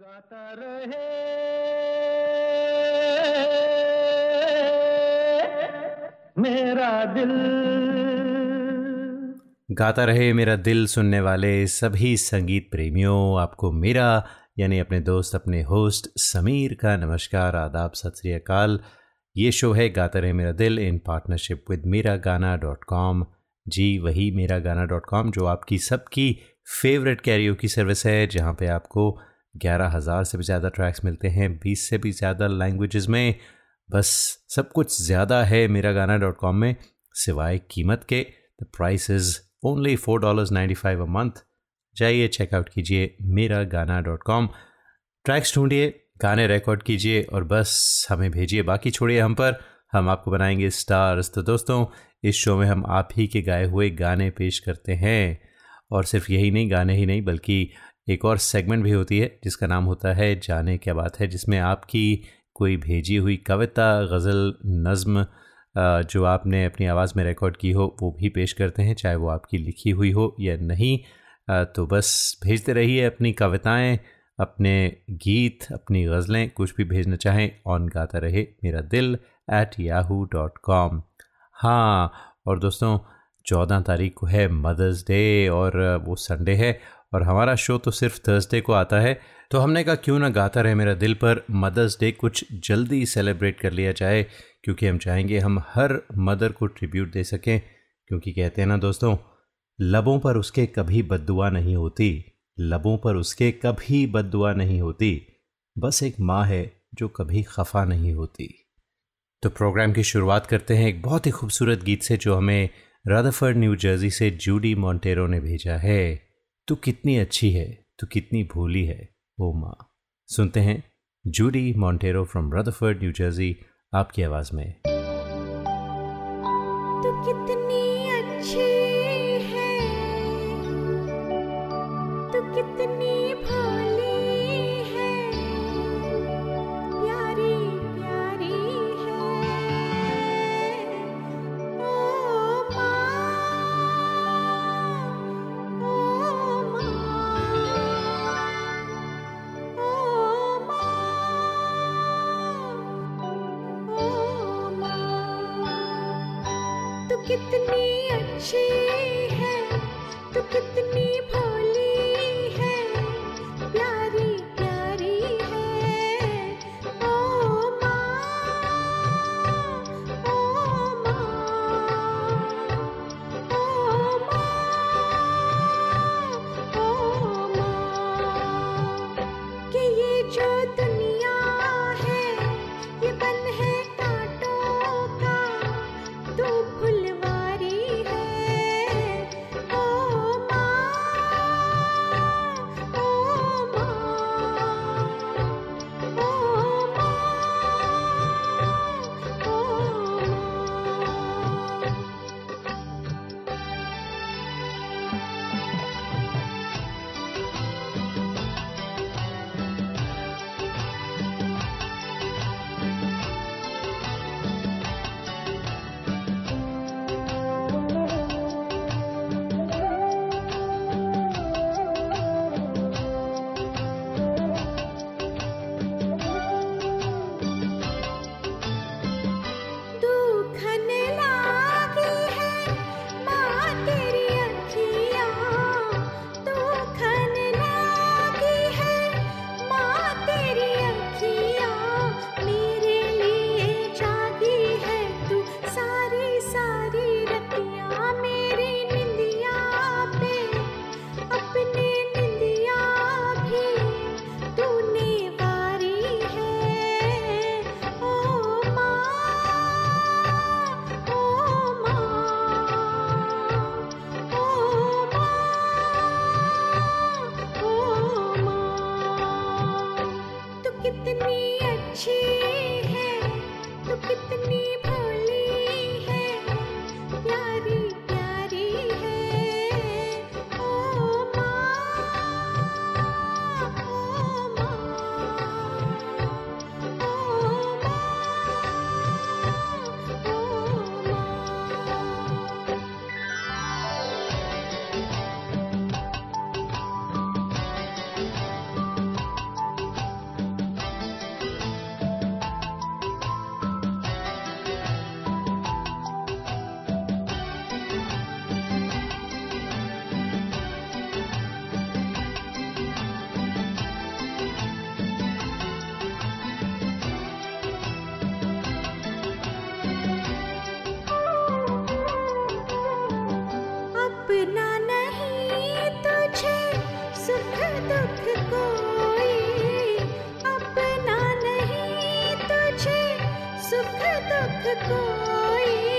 गाता रहे। मेरा दिल। गाता रहे मेरा दिल सुनने वाले सभी संगीत प्रेमियों, आपको मेरा, यानी अपने दोस्त, अपने होस्ट समीर का नमस्कार, आदाब, सत श्री अकाल। ये शो है गाता रहे मेरा दिल इन पार्टनरशिप विद मेरा गाना डॉट कॉम जी, वही मेरा गाना डॉट कॉम जो आपकी सबकी फेवरेट कैरियो की सर्विस है, जहाँ पे आपको ग्यारह हज़ार से भी ज़्यादा ट्रैक्स मिलते हैं, बीस से भी ज़्यादा लैंग्वेजेस में। बस सब कुछ ज़्यादा है मेरा गाना डॉट कॉम में, सिवाय कीमत के। The price is only four dollars ninety five a month जाइए चेकआउट कीजिए मेरा गाना डॉट कॉम। ट्रैक्स ढूंढिए, गाने रिकॉर्ड कीजिए और बस हमें भेजिए, बाकी छोड़िए हम पर। हम आपको बनाएँगे स्टार्स तो दोस्तों, इस शो में हम आप ही के गाए हुए गाने पेश करते हैं। और सिर्फ़ यही नहीं, गाने ही नहीं, बल्कि एक और सेगमेंट भी होती है, जिसका नाम होता है जाने क्या बात है, जिसमें आपकी कोई भेजी हुई कविता, गज़ल, नज़म जो आपने अपनी आवाज़ में रिकॉर्ड की हो, वो भी पेश करते हैं, चाहे वो आपकी लिखी हुई हो या नहीं। तो बस भेजते रहिए अपनी कविताएँ, अपने गीत, अपनी गज़लें, कुछ भी भेजना चाहें ऑन गाता रहे मेरा दिल एट याहू डॉट कॉम हाँ और दोस्तों, चौदह तारीख को है मदर्स डे और वो संडे है और हमारा शो तो सिर्फ़ थर्सडे को आता है तो हमने कहा क्यों ना गाता रहे मेरा दिल पर मदर्स डे कुछ जल्दी सेलिब्रेट कर लिया जाए, क्योंकि हम चाहेंगे हम हर मदर को ट्रिब्यूट दे सकें, क्योंकि कहते हैं ना दोस्तों, लबों पर उसके कभी बददुआ नहीं होती, लबों पर उसके कभी बददुआ नहीं होती, बस एक माँ है जो कभी खफा नहीं होती। तो प्रोग्राम की शुरुआत करते हैं एक बहुत ही खूबसूरत गीत से जो हमें राधाफर्ड न्यू जर्सी से जूडी मॉन्टेरो ने भेजा है। तू कितनी अच्छी है, तू कितनी भोली है, ओ माँ। सुनते हैं Judy Montero from Rutherford New Jersey आपकी आवाज़ में। तू कितनी दुख दुख कोई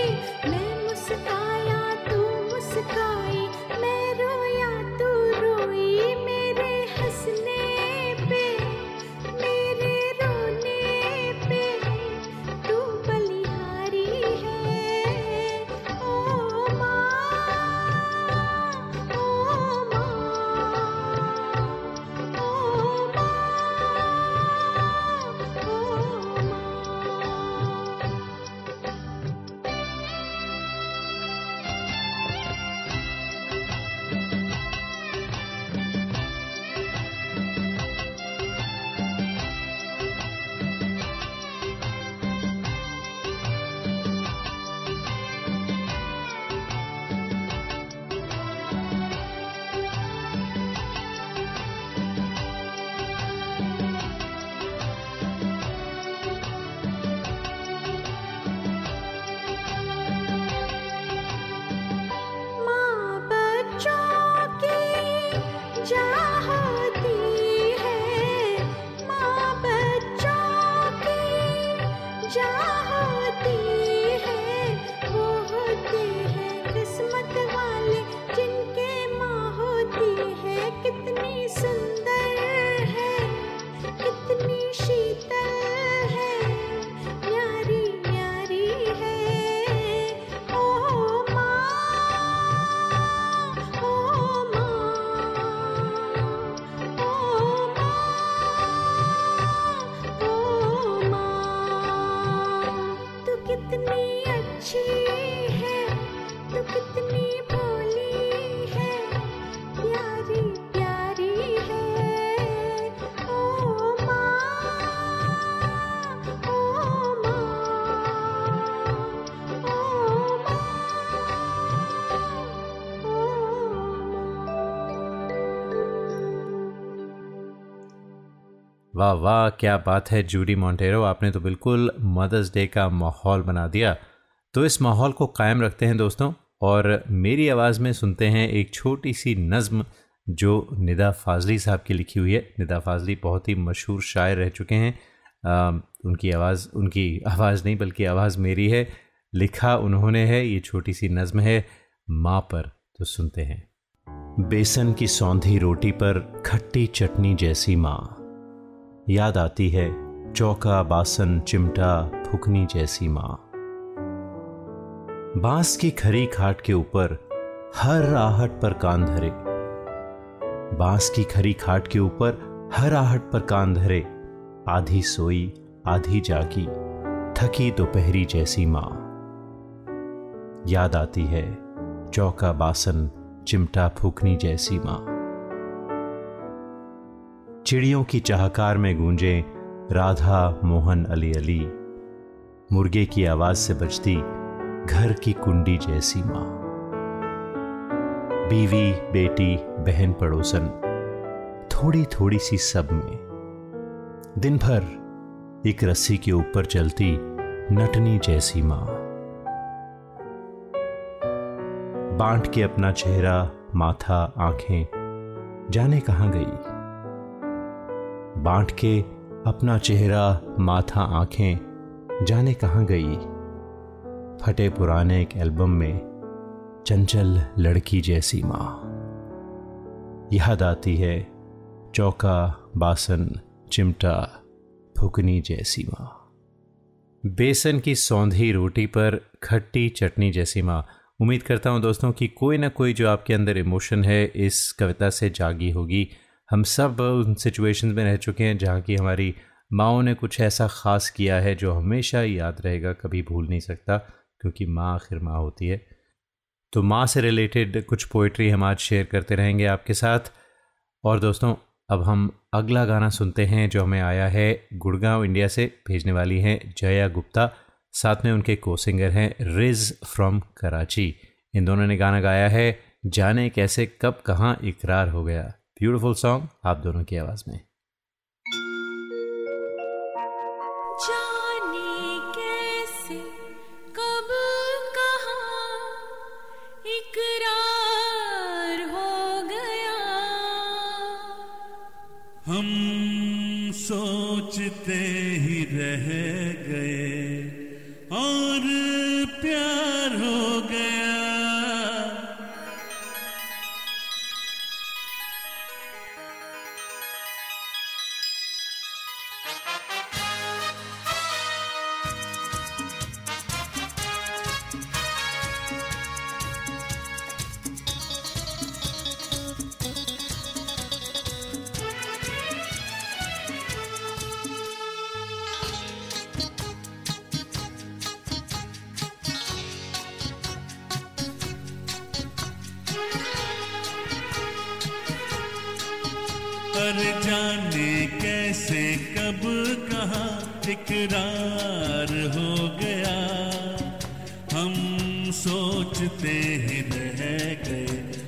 वाह वाह क्या बात है जूडी मोंटेरो। आपने तो बिल्कुल मदर्स डे का माहौल बना दिया। तो इस माहौल को कायम रखते हैं दोस्तों और मेरी आवाज़ में सुनते हैं एक छोटी सी नज़म जो निदा फाजली साहब की लिखी हुई है। निदा फाजली बहुत ही मशहूर शायर रह चुके हैं। आ, उनकी आवाज़ उनकी आवाज़ नहीं बल्कि आवाज़ मेरी है। लिखा उन्होंने है ये छोटी सी नज़म है माँ पर। तो सुनते हैं। बेसन की सौंधी रोटी पर खट्टी चटनी जैसी माँ। याद आती है, चौका, बासन, चिमटा, फुकनी जैसी माँ। बाँस की खरी खाट के ऊपर हर आहट पर कान धरे। बाँस की खरी खाट के ऊपर हर आहट पर कान धरे। आधी सोई, आधी जागी, थकी दोपहरी जैसी माँ। याद आती है, चौका, बासन, चिमटा, फूकनी जैसी माँ। चिड़ियों की चाहकार में गूंजे राधा मोहन अली अली। मुर्गे की आवाज़ से बजती घर की कुंडी जैसी माँ। बीवी, बेटी, बहन पड़ोसन थोड़ी थोड़ी सी सब में। दिन भर एक रस्सी के ऊपर चलती नटनी जैसी माँ। बांट के अपना चेहरा, माथा, आँखें, जाने कहाँ गई? बांट के अपना चेहरा, माथा, आँखें जाने कहाँ गई। फटे पुराने एक एल्बम में चंचल लड़की जैसी माँ। याद आती है चौका, बासन, चिमटा, फुकनी जैसी माँ। बेसन की सौंधी रोटी पर खट्टी चटनी जैसी माँ। उम्मीद करता हूँ दोस्तों कि कोई ना कोई जो आपके अंदर इमोशन है, इस कविता से जागी होगी। हम सब उन सिचुएशंस में रह चुके हैं जहाँ की हमारी माओ ने कुछ ऐसा ख़ास किया है जो हमेशा याद रहेगा, कभी भूल नहीं सकता, क्योंकि माँ आखिर माँ होती है। तो माँ से रिलेटेड कुछ पोइट्री हम आज शेयर करते रहेंगे आपके साथ। और दोस्तों, अब हम अगला गाना सुनते हैं जो हमें आया है गुड़गांव, इंडिया से, भेजने वाली हैं जया गुप्ता। साथ में उनके को सिंगर हैं रिज फ्रॉम कराची इन दोनों ने गाना गाया है, जाने कैसे, कब, कहाँ इकरार हो गया। ब्यूटीफुल सॉन्ग आप दोनों की आवाज़ में। जाने कब कहाँ इकरार हो गया। हम सोचते ही रह जाने कैसे कब कहा इकरार हो गया। हम सोचते ही रह गए।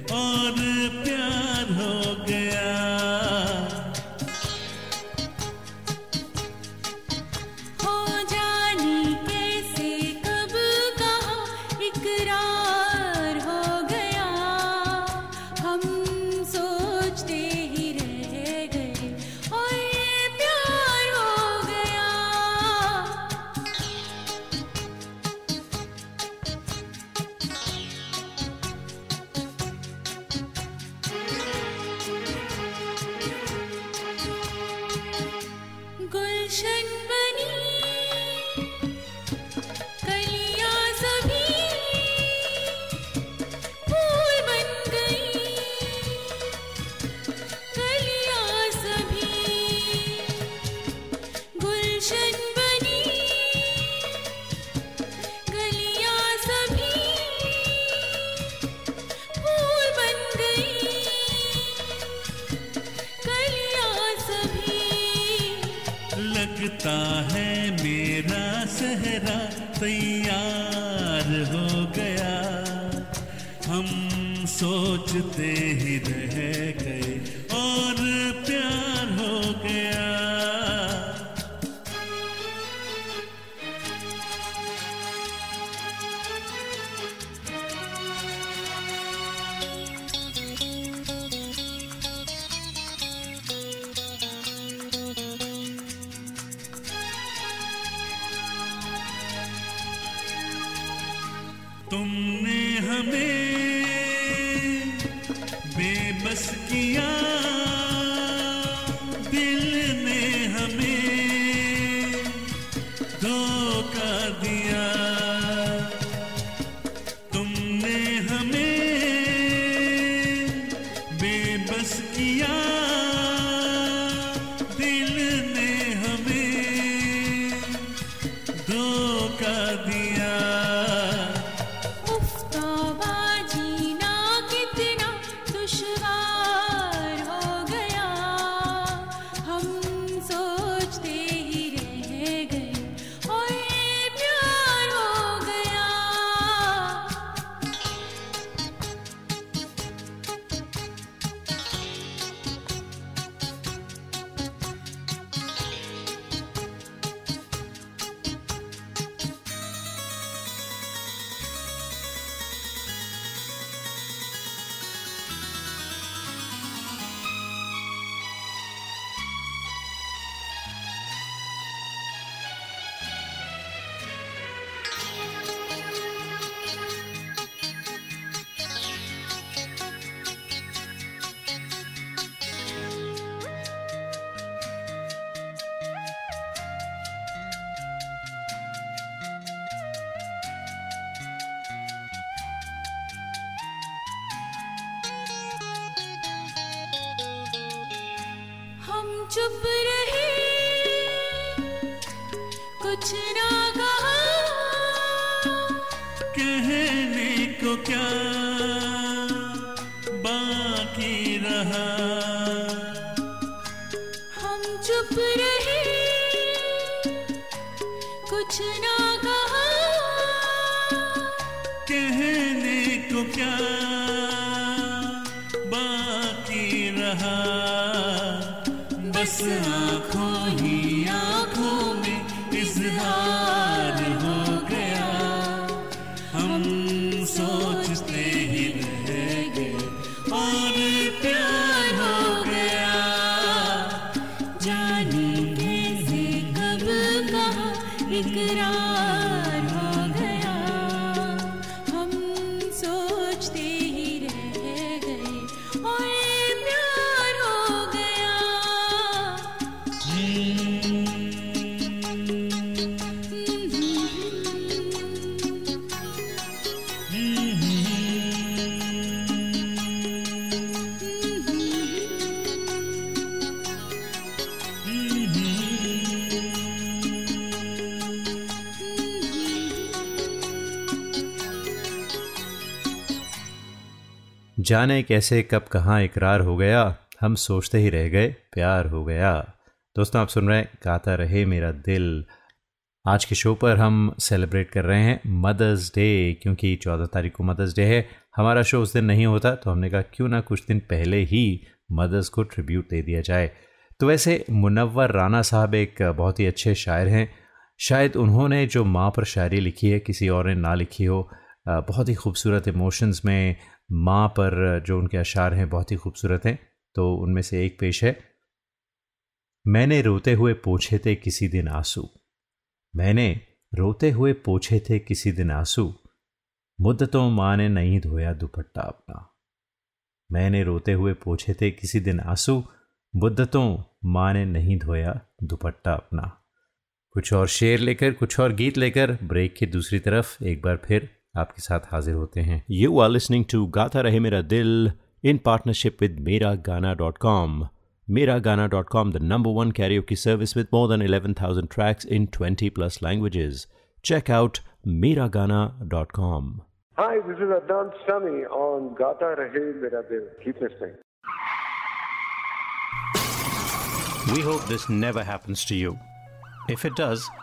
तुमने हमें कहने को क्या बाकी रहा? हम चुप रहे कुछ ना कहा। कहने को क्या बाकी रहा? बस आ जाने कैसे, कब, कहाँ इकरार हो गया, हम सोचते ही रह गए, प्यार हो गया। दोस्तों, आप सुन रहे हैं गाता रहे मेरा दिल। आज के शो पर हम सेलिब्रेट कर रहे हैं मदर्स डे क्योंकि चौदह तारीख को मदर्स डे है। हमारा शो उस दिन नहीं होता तो हमने कहा, क्यों ना कुछ दिन पहले ही मदर्स को ट्रिब्यूट दे दिया जाए। तो वैसे मुनव्वर राना साहब एक बहुत ही अच्छे शायर हैं। शायद उन्होंने जो माँ पर शायरी लिखी है, किसी और ने ना लिखी हो बहुत ही खूबसूरत इमोशंस में माँ पर जो उनके अशार हैं, बहुत ही खूबसूरत हैं। तो उनमें से एक पेश है। मैंने रोते हुए पूछे थे किसी दिन आँसू। मैंने रोते हुए पूछे थे किसी दिन आँसू। मुद्दतों माँ ने नहीं धोया दुपट्टा अपना। मैंने रोते हुए पूछे थे किसी दिन आँसू। मुद्दतों माँ ने नहीं धोया दुपट्टा अपना। कुछ और शेर लेकर, कुछ और गीत लेकर ब्रेक की दूसरी तरफ़ एक बार फिर आपके साथ हाजिर होते हैं यू आर लिसनिंग टू गाता रहे मेरा दिल इन partnership with Mera Gana dot com Miragana.com, the number one karaoke service with more than 11,000 tracks in 20 plus languages. Check out Miragana.com. Hi, this is Adnan Sami on Gata Rahe Mera Dil. Keep listening. We hope this never happens to you. If it does,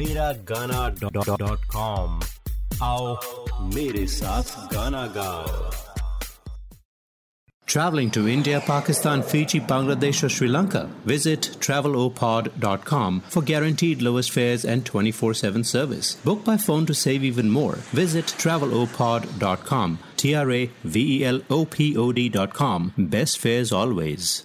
miragana.com आओ मेरे साथ गाना गाओ Traveling to India, Pakistan, Fiji, Bangladesh, or Sri Lanka? Visit travelopod.com for guaranteed lowest fares and 24 7 service. Book by phone to save even more. Visit travelopod.com. T R A V E L O P O D.com. Best fares always.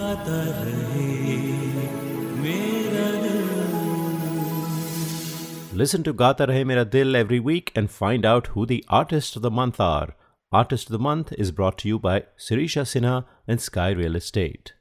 गाता रहे मेरा दिल Listen to Gata Rahe Mera Dil every week and find out who the artists of the month are. Artist of the Month is brought to you by Sirisha Sinha and Sky Real Estate.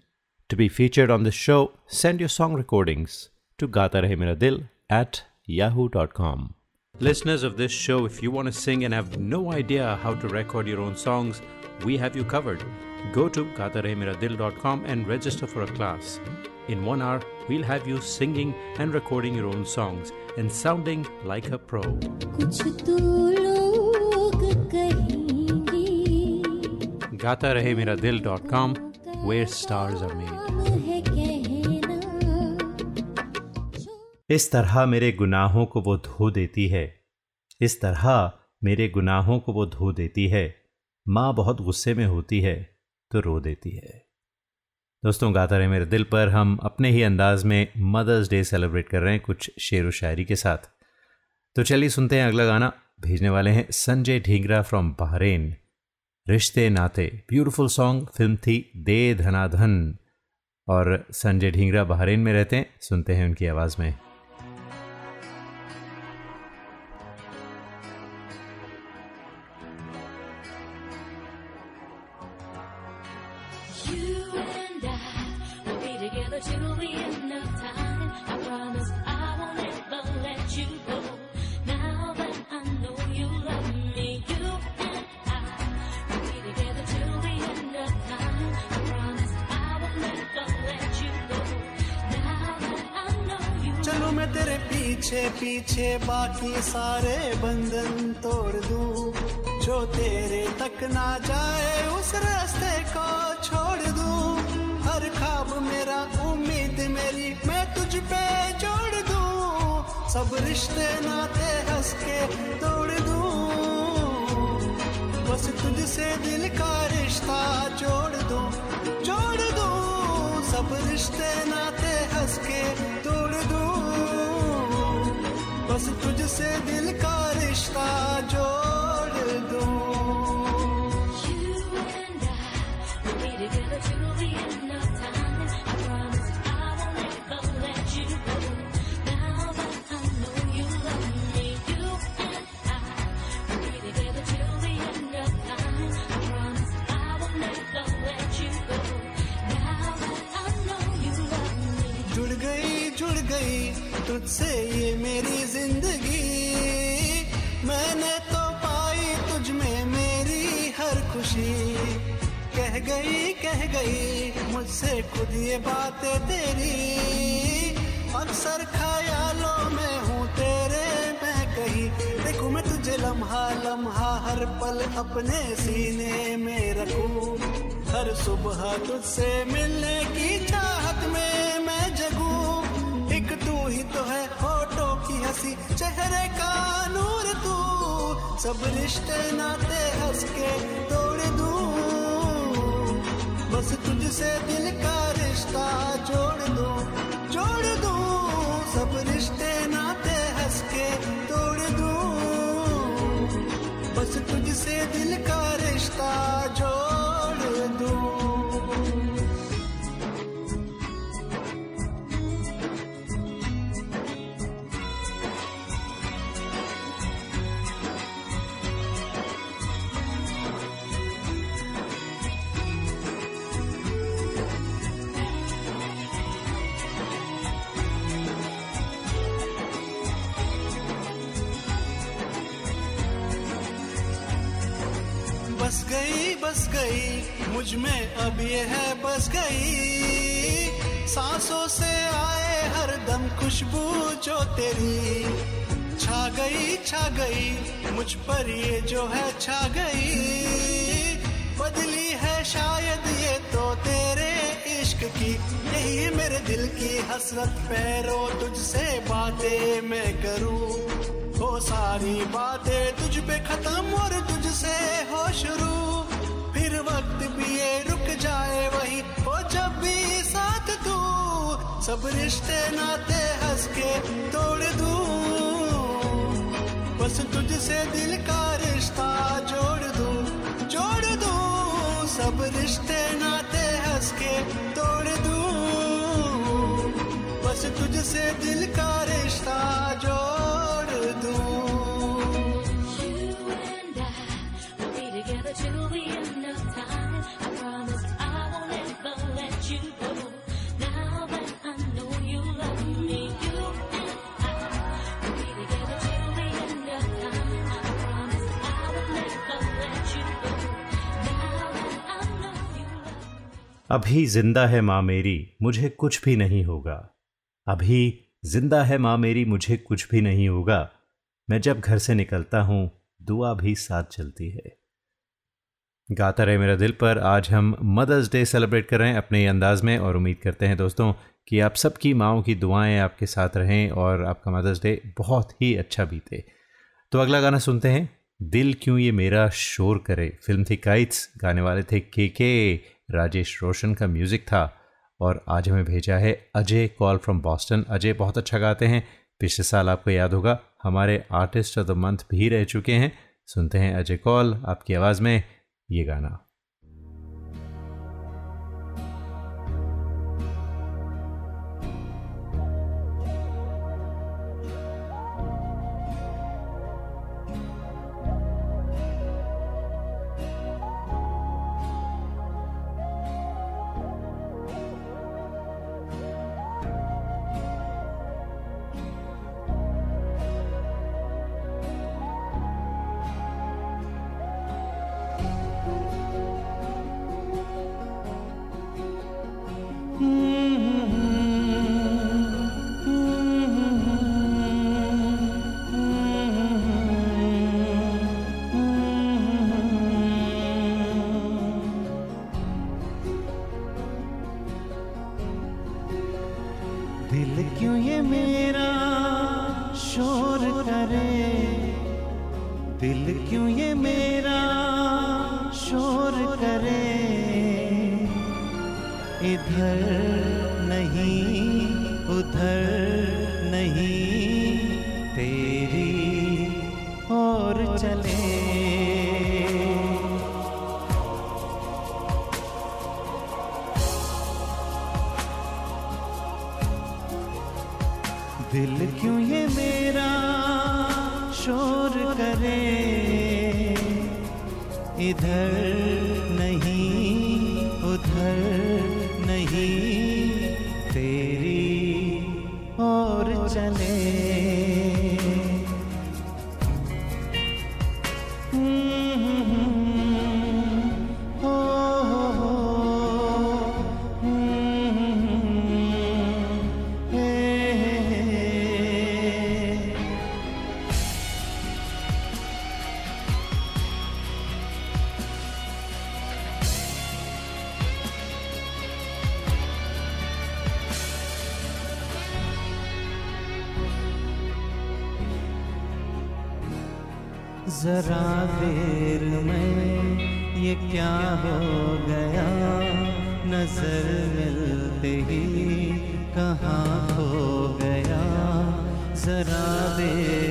To be featured on this show, send your song recordings to Gata Rahe Mera Dil at yahoo.com. Listeners of this show, if you want to sing and have no idea how to record your own songs, we have you covered. Go to gatarehmeradil.com and register for a class. In one hour, we'll have you singing and recording your own songs and sounding like a pro. तो gatarehmeradil.com where stars are made. है इस तरह मेरे गुनाहों को वो धो देती है इस तरह मेरे गुनाहों को वो धो देती है माँ बहुत गुस्से में होती है तो रो देती है। दोस्तों, गाता रहे मेरे दिल पर, हम अपने ही अंदाज में मदर्स डे सेलिब्रेट कर रहे हैं कुछ शेर व शायरी के साथ। तो चलिए सुनते हैं अगला गाना। भेजने वाले हैं संजय ढींगरा फ्रॉम बहरेन रिश्ते नाते ब्यूटीफुल सॉन्ग फ़िल्म थी दे धनाधन। और संजय ढींगरा बहरेन में रहते हैं, सुनते हैं उनकी आवाज़ में। पीछे बाकी सारे बंधन तोड़ दूँ। जो तेरे तक ना जाए, उस रास्ते को छोड़ दूँ। हर खाब मेरा उम्मीद मेरी मैं तुझ पे जोड़ दूँ। सब रिश्ते नाते हंस के तोड़ दूँ। बस तुझसे दिल का रिश्ता जोड़ दूँ जोड़ दूँ। सब रिश्ते नाते हंस के बस तुझसे दिल का रिश्ता जोड़ गई मुझसे खुद ये बातें तेरी। अक्सर ख्यालों में हूँ तेरे, मैं कहीं। देखूँ मैं तुझे लम्हा लम्हा, हर पल अपने सीने में रखूँ। हर सुबह तुझसे मिलने की चाहत में मैं जगूं। एक तू ही तो है होठों की हँसी, चेहरे का नूर तू। सब रिश्ते नाते हंस के बस तुझसे दिल का रिश्ता जोड़ दो जोड़ दो। सब रिश्ते नाते हंस के तोड़ दो। बस तुझसे दिल का रिश्ता जोड़ अब ये है बस गई। सांसों से आए हर दम खुशबू जो तेरी। छा गई छा गई, मुझ पर ये जो है छा गई। बदली है शायद ये तो तेरे इश्क की। यही मेरे दिल की हसरत पैरो तुझसे बातें मैं करूँ। हो सारी बातें तुझ पे खत्म और तुझसे हो शुरू। भी ये रुक जाए वही। हो जब भी साथ तू सब रिश्ते नाते हंस के तोड़ दू। बस तुझसे दिल का रिश्ता जोड़ दू जोड़ दू। सब रिश्ते नाते हंस के तोड़ दू। बस तुझसे दिल का अभी ज़िंदा है माँ मेरी, मुझे कुछ भी नहीं होगा। अभी ज़िंदा है माँ मेरी, मुझे कुछ भी नहीं होगा। मैं जब घर से निकलता हूँ, दुआ भी साथ चलती है। गाता रहे मेरा दिल पर, आज हम मदर्स डे सेलिब्रेट कर रहे हैं अपने अंदाज में और उम्मीद करते हैं दोस्तों कि आप सबकी माओं की दुआएँ आपके साथ रहें और आपका मदर्स डे बहुत ही अच्छा बीते। तो अगला गाना सुनते हैं, दिल क्यों ये मेरा शोर करे? फ़िल्म थी काइट्स गाने वाले थे के के राजेश रोशन का म्यूज़िक था और आज हमें भेजा है अजय कॉल फ्रॉम बॉस्टन अजय, बहुत अच्छा गाते हैं। पिछले साल आपको याद होगा, हमारे आर्टिस्ट ऑफ़ द मंथ भी रह चुके हैं। सुनते हैं अजय कॉल आपकी आवाज़ में ये गाना। जरा देर में ये क्या हो गया? नज़र मिलते ही कहाँ हो गया? जरा देर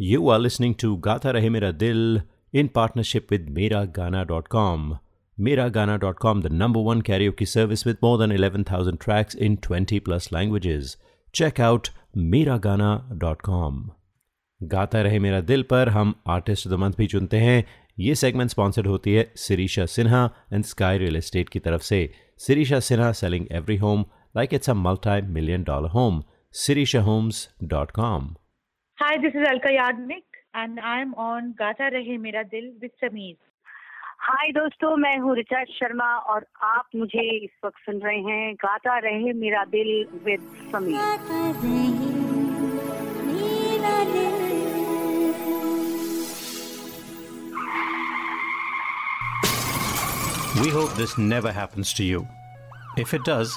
You are listening to Gata Rahe Mera Dil in partnership with Miragana.com. Miragana.com, the number one karaoke service with more than 11,000 tracks in 20 plus languages. Check out Miragana.com. गाता रहे मेरा दिल पर हम आर्टिस्ट द मंथ भी चुनते हैं ये segment sponsored होती है Sirisha Sinha and Sky Real Estate की तरफ़ से Sirisha Sinha selling every home like it's a multi million dollar home sirishahomes.com Hi, this is Alka Yagnik and I'm on Gata Rahe Mera Dil with Sameer. Hi दोस्तों मैं हूँ ऋचा शर्मा और आप मुझे इस वक्त सुन रहे हैं Gaata Rahe Mera Dil with Sameer We hope this never happens to you. If it does,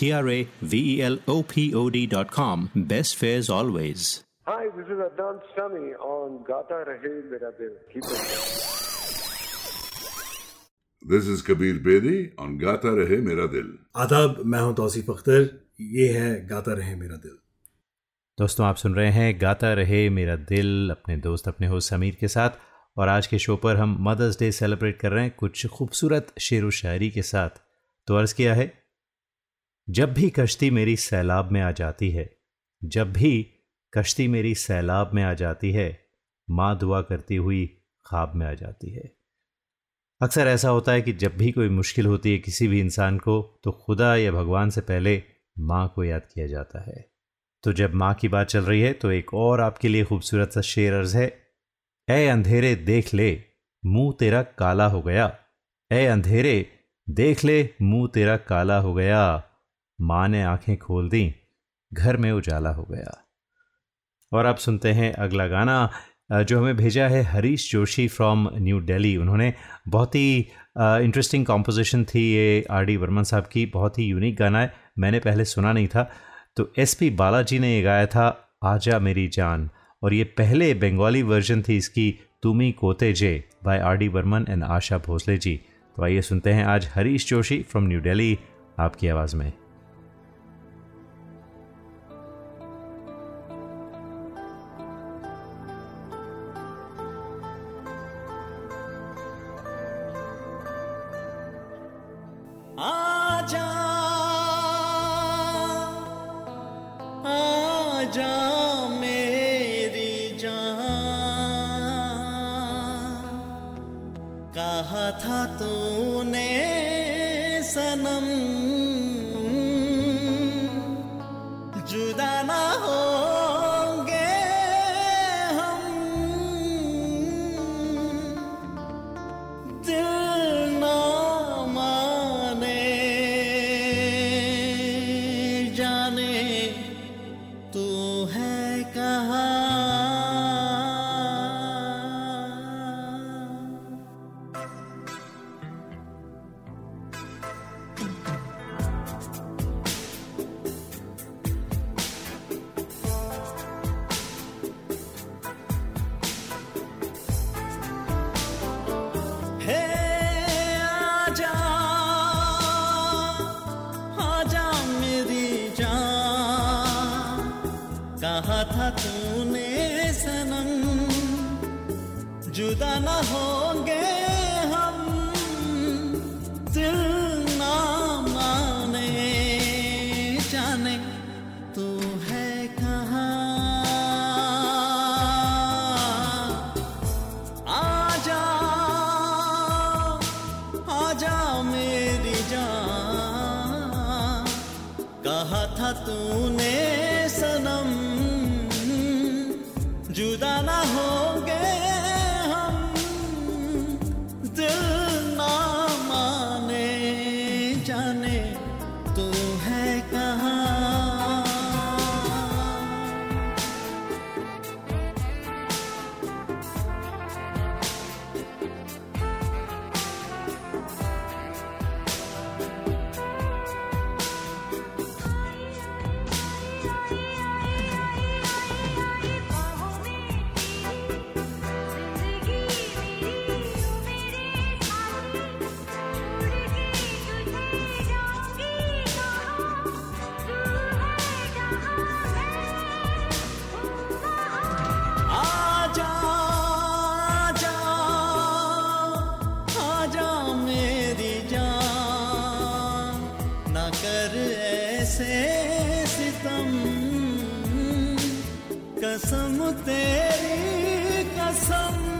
T R A V E L O P O D.com. Best fares always. Hi, this is Adnan Sami on Gata Rahe Mera Dil. Keep it. This is Kabir Bedi on Gata Rahe Mera Dil. आदाब मैं हूँ तौसीफ अख्तर ये है गाता रहे मेरा दिल दोस्तों आप सुन रहे हैं गाता रहे मेरा दिल अपने दोस्त अपने हो समीर के साथ और आज के शो पर हम मदर्स डे सेलिब्रेट कर रहे हैं कुछ खूबसूरत शेर व शायरी के साथ तो अर्ज़ किया है जब भी कश्ती मेरी सैलाब में आ जाती है, जब भी कश्ती मेरी सैलाब में आ जाती है, माँ दुआ करती हुई ख्वाब में आ जाती है। अक्सर ऐसा होता है कि जब भी कोई मुश्किल होती है किसी भी इंसान को तो खुदा या भगवान से पहले माँ को याद किया जाता है। तो जब माँ की बात चल रही है तो एक और आपके लिए खूबसूरत सा शेर अर्ज़ है। ए अंधेरे देख ले, मुँह तेरा काला हो गया। ए अंधेरे देख ले, मुँह तेरा काला हो गया। माँ ने आँखें खोल दी, घर में उजाला हो गया। और अब सुनते हैं अगला गाना जो हमें भेजा है हरीश जोशी फ्रॉम न्यू दिल्ली उन्होंने बहुत ही इंटरेस्टिंग कॉम्पोजिशन थी ये आर डी वर्मन साहब की, बहुत ही यूनिक गाना है, मैंने पहले सुना नहीं था। तो एस पी बालाजी ने ये गाया था, आजा मेरी जान, और ये पहले बंगाली वर्जन थी इसकी, तुमी कोते जे by R D Burman and Asha Bhosle ji. तो आइए सुनते हैं आज हरीश जोशी फ्रॉम न्यू दिल्ली आपकी आवाज़ में। कर ऐसे सितम। कसम तेरी कसम।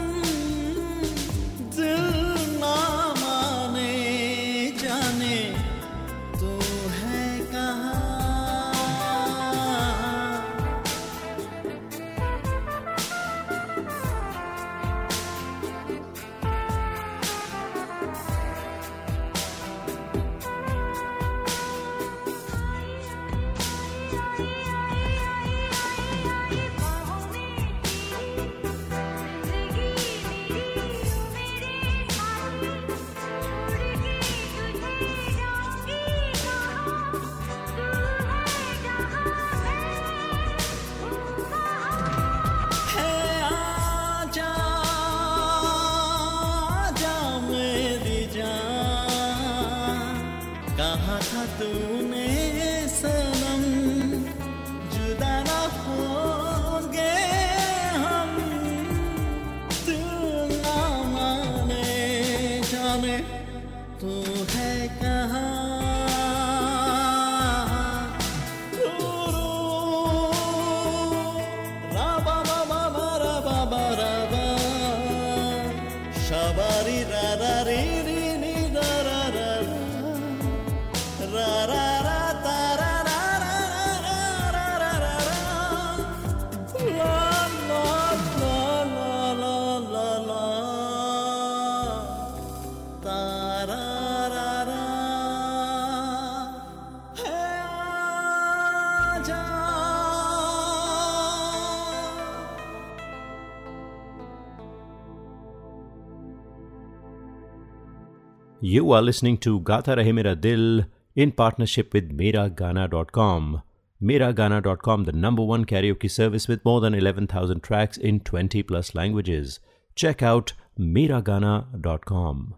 You are listening to Gata Rahe Mera Dil in partnership with Miragana.com. Miragana.com, the number one karaoke service with more than 11,000 tracks in 20 plus languages. Check out Miragana.com.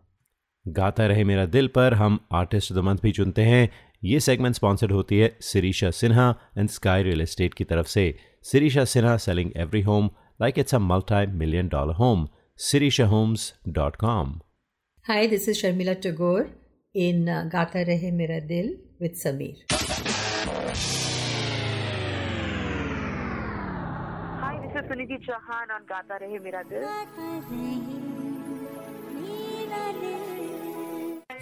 गाता रहे मेरा दिल पर हम आर्टिस्ट द मंथ भी चुनते हैं ये segment sponsored होती है Sirisha Sinha and Sky Real Estate की तरफ़ से Sirisha Sinha selling every home like it's a multi million dollar home Sirisha homes dot com Hi, this is Sharmila Tagore in uh, Gata Rahe Mera Dil with Sameer. Hi, this is Suniti Chauhan on Gata Rahe Mera Dil.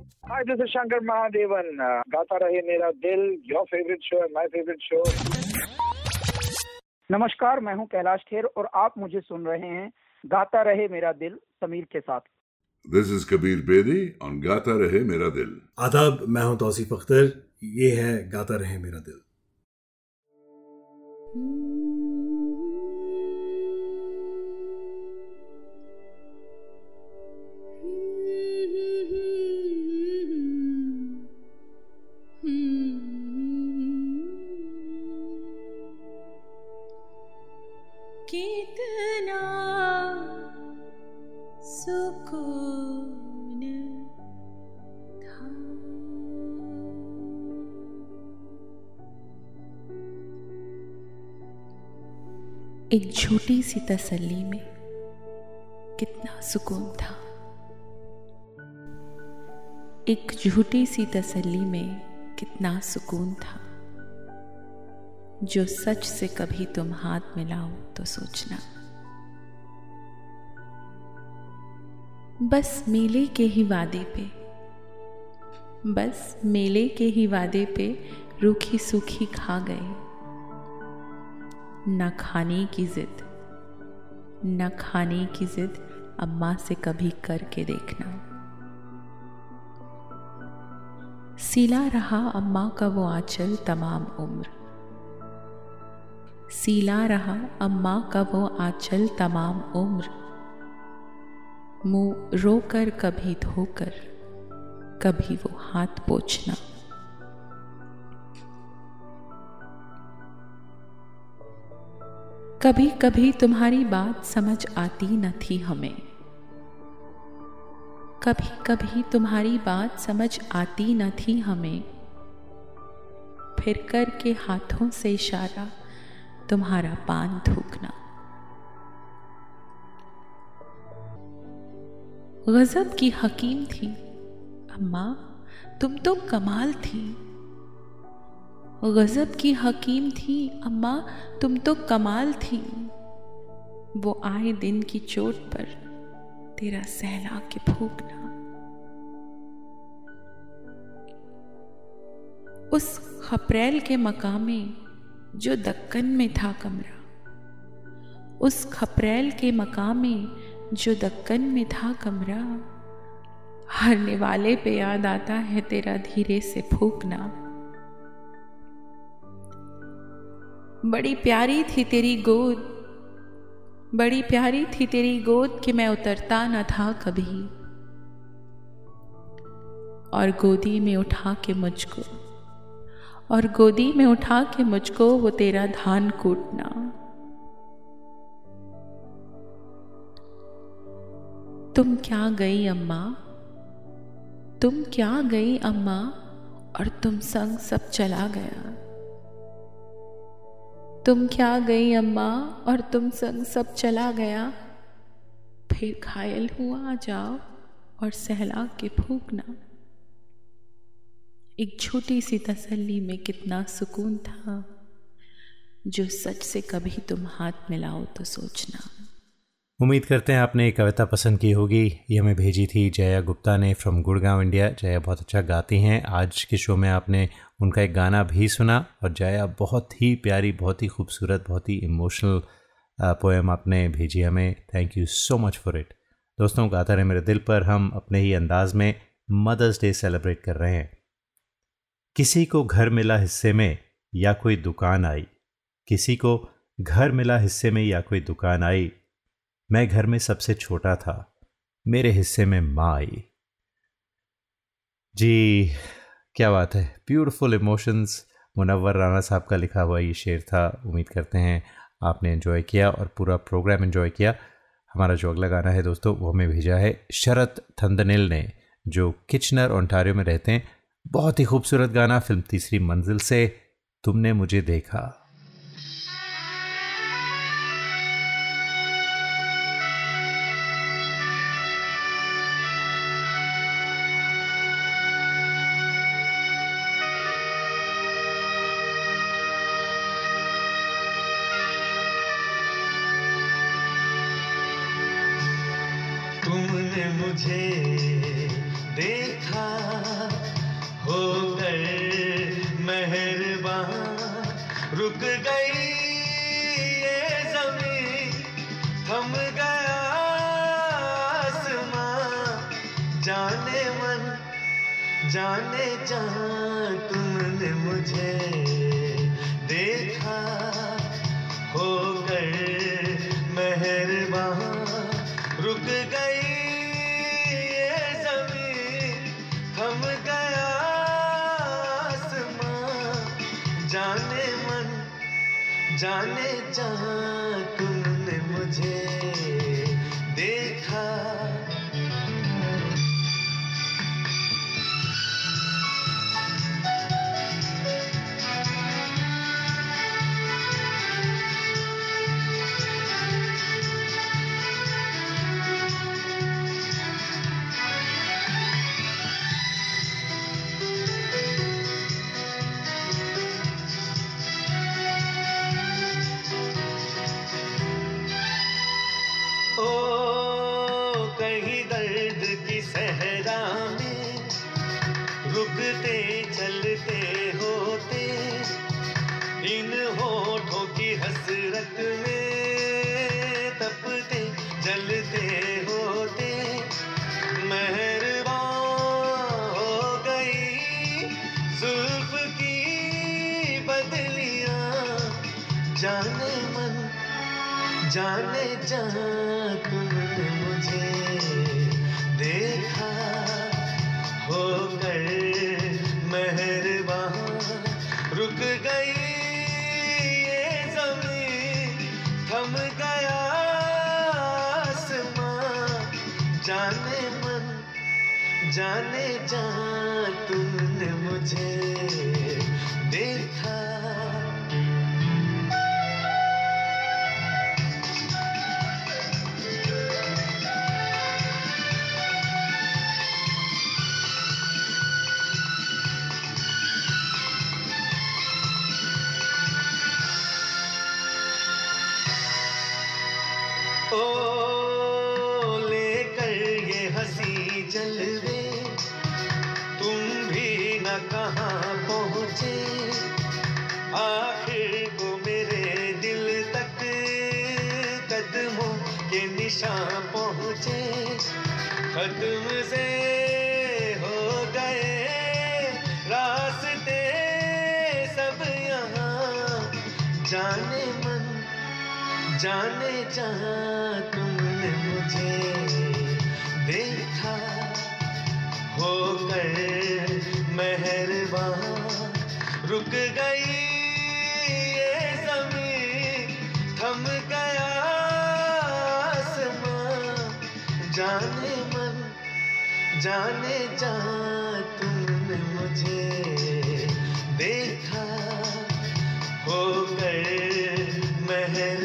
Hi, this is Shankar Mahadevan. Uh, Gaata Rahe Mera Dil your favourite show my favourite show नमस्कार मैं हूँ कैलाश खेर और आप मुझे सुन रहे हैं गाता रहे मेरा दिल समीर के साथ। This is Kabir Bedi on Gata Rahe Mera Dil. आदाब मैं हूँ तौसीफ अख्तर। ये है गाता रहे मेरा दिल। कितना छोटी सी तसल्ली में कितना सुकून था। एक झूठी सी तसल्ली में कितना सुकून था। जो सच से कभी तुम हाथ मिलाओ तो सोचना। बस मेले के ही वादे पे, बस मेले के ही वादे पे रूखी सूखी खा गए। न खाने की जिद। न खाने की जिद अम्मा से कभी करके देखना। सीला रहा अम्मा का वो आंचल तमाम उम्र। सीला रहा अम्मा का वो आंचल तमाम उम्र। मुँह रोकर कभी धोकर, कभी वो हाथ पोछना। कभी कभी तुम्हारी बात समझ आती न थी हमें। कभी कभी तुम्हारी बात समझ आती न थी हमें। फिर कर के हाथों से इशारा, तुम्हारा पान थूकना। गजब की हकीम थी। अम्मा, तुम तो कमाल थी। गजब की हकीम थी, अम्मा, तुम तो कमाल थी। वो आए दिन की चोट पर तेरा सहला के फूकना उस खपरेल के मकामे जो दक्कन में था कमरा, उस खपरेल के मकामे जो दक्कन में था कमरा, हरने वाले पे याद आता है तेरा धीरे से फूकना बड़ी प्यारी थी तेरी गोद। बड़ी प्यारी थी तेरी गोद कि मैं उतरता न था कभी। और गोदी में उठा के मुझको, और गोदी में उठा के मुझको वो तेरा धान कूटना। तुम क्या गई अम्मा? तुम क्या गई अम्मा? और तुम संग सब चला गया। तुम क्या गई अम्मा और तुम संग सब चला गया? फिर घायल हुआ, जाओ और सहला के फूकना। एक छोटी सी तसल्ली में कितना सुकून था। जो सच से कभी तुम हाथ मिलाओ तो सोचना। उम्मीद करते हैं आपने ये कविता पसंद की होगी। ये हमें भेजी थी जया गुप्ता ने फ्रॉम गुड़गांव इंडिया जया बहुत अच्छा गाती हैं। आज के शो में आपने उनका एक गाना भी सुना और जया बहुत ही प्यारी, बहुत ही खूबसूरत, बहुत ही इमोशनल पोएम आपने भेजी हमें। Thank you so much for it दोस्तों, गाता रहे मेरे दिल पर। हम अपने ही अंदाज में मदर्स डे सेलिब्रेट कर रहे हैं। किसी को घर मिला हिस्से में या कोई दुकान आई। किसी को घर मिला हिस्से में या कोई दुकान आई। मैं घर में सबसे छोटा था। मेरे हिस्से में माँ आई। जी, क्या बात है। ब्यूटीफुल इमोशंस मुनव्वर राना साहब का लिखा हुआ ये शेर था। उम्मीद करते हैं आपने एंजॉय किया और पूरा प्रोग्राम एंजॉय किया। हमारा जो अगला गाना है दोस्तों, वो हमें भेजा है शरत थंदनिल ने, जो किचनर ओंटारियो में रहते हैं। बहुत ही खूबसूरत गाना, फ़िल्म तीसरी मंजिल से तुमने मुझे देखा। मुझे देखा हो गए मेहरबान। रुक गई ये ज़मीन, थम गया आसमां। जाने मन, जाने जहाँ तुमने मुझे जहाँ जाने मन, जाने जहाँ तुमने मुझे देखा हो गए मेहरबान रुक गई ये ज़मीन, थम गया आसमां। जाने मन, जाने जहाँ तुमने मुझे देखा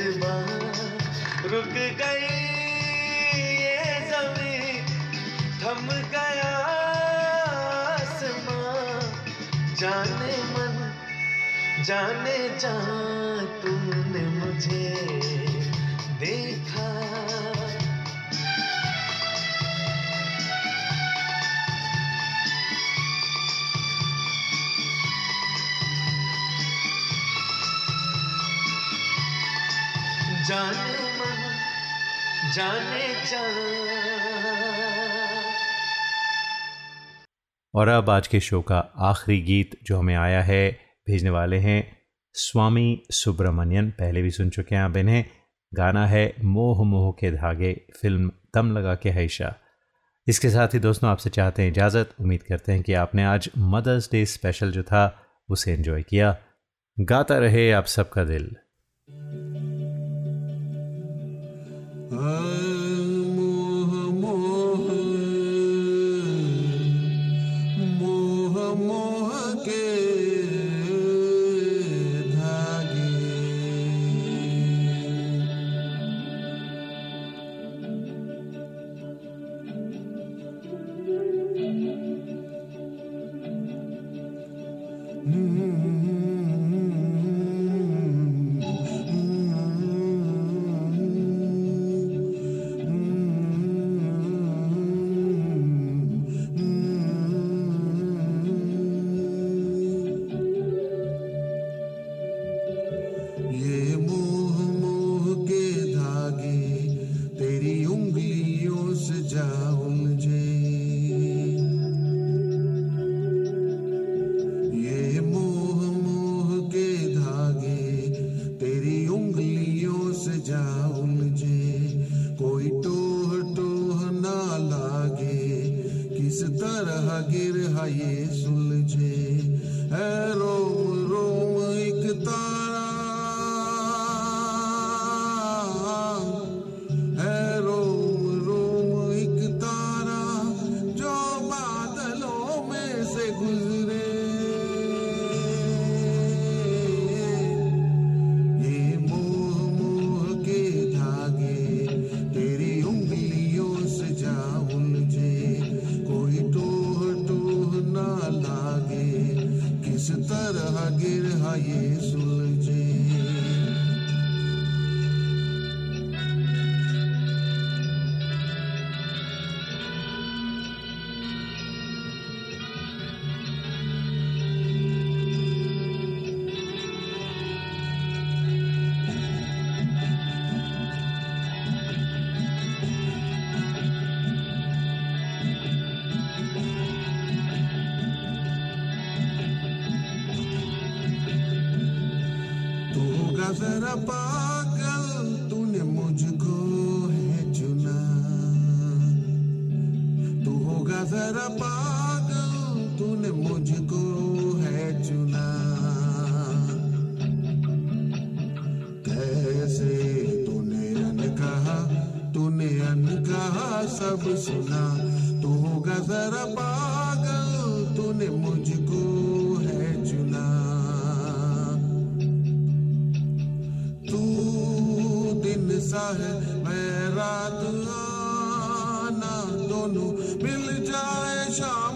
मेहरबान रुक गई ये ज़मीन, थम गया आसमां। जाने मन, जाने जहा तुमने मुझे देखा। जाने जाने और अब आज के शो का आखिरी गीत जो हमें आया है, भेजने वाले हैं स्वामी सुब्रमण्यन। पहले भी सुन चुके हैं आप इन्हें। गाना है मोह मोह के धागे, फ़िल्म दम लगा के हैशा इसके साथ ही दोस्तों, आपसे चाहते हैं इजाज़त, उम्मीद करते हैं कि आपने आज मदर्स डे स्पेशल जो था, उसे एंजॉय किया। गाता रहे आप सबका दिल। I सा है मेरा दुआना दोनों मिल जाए शाम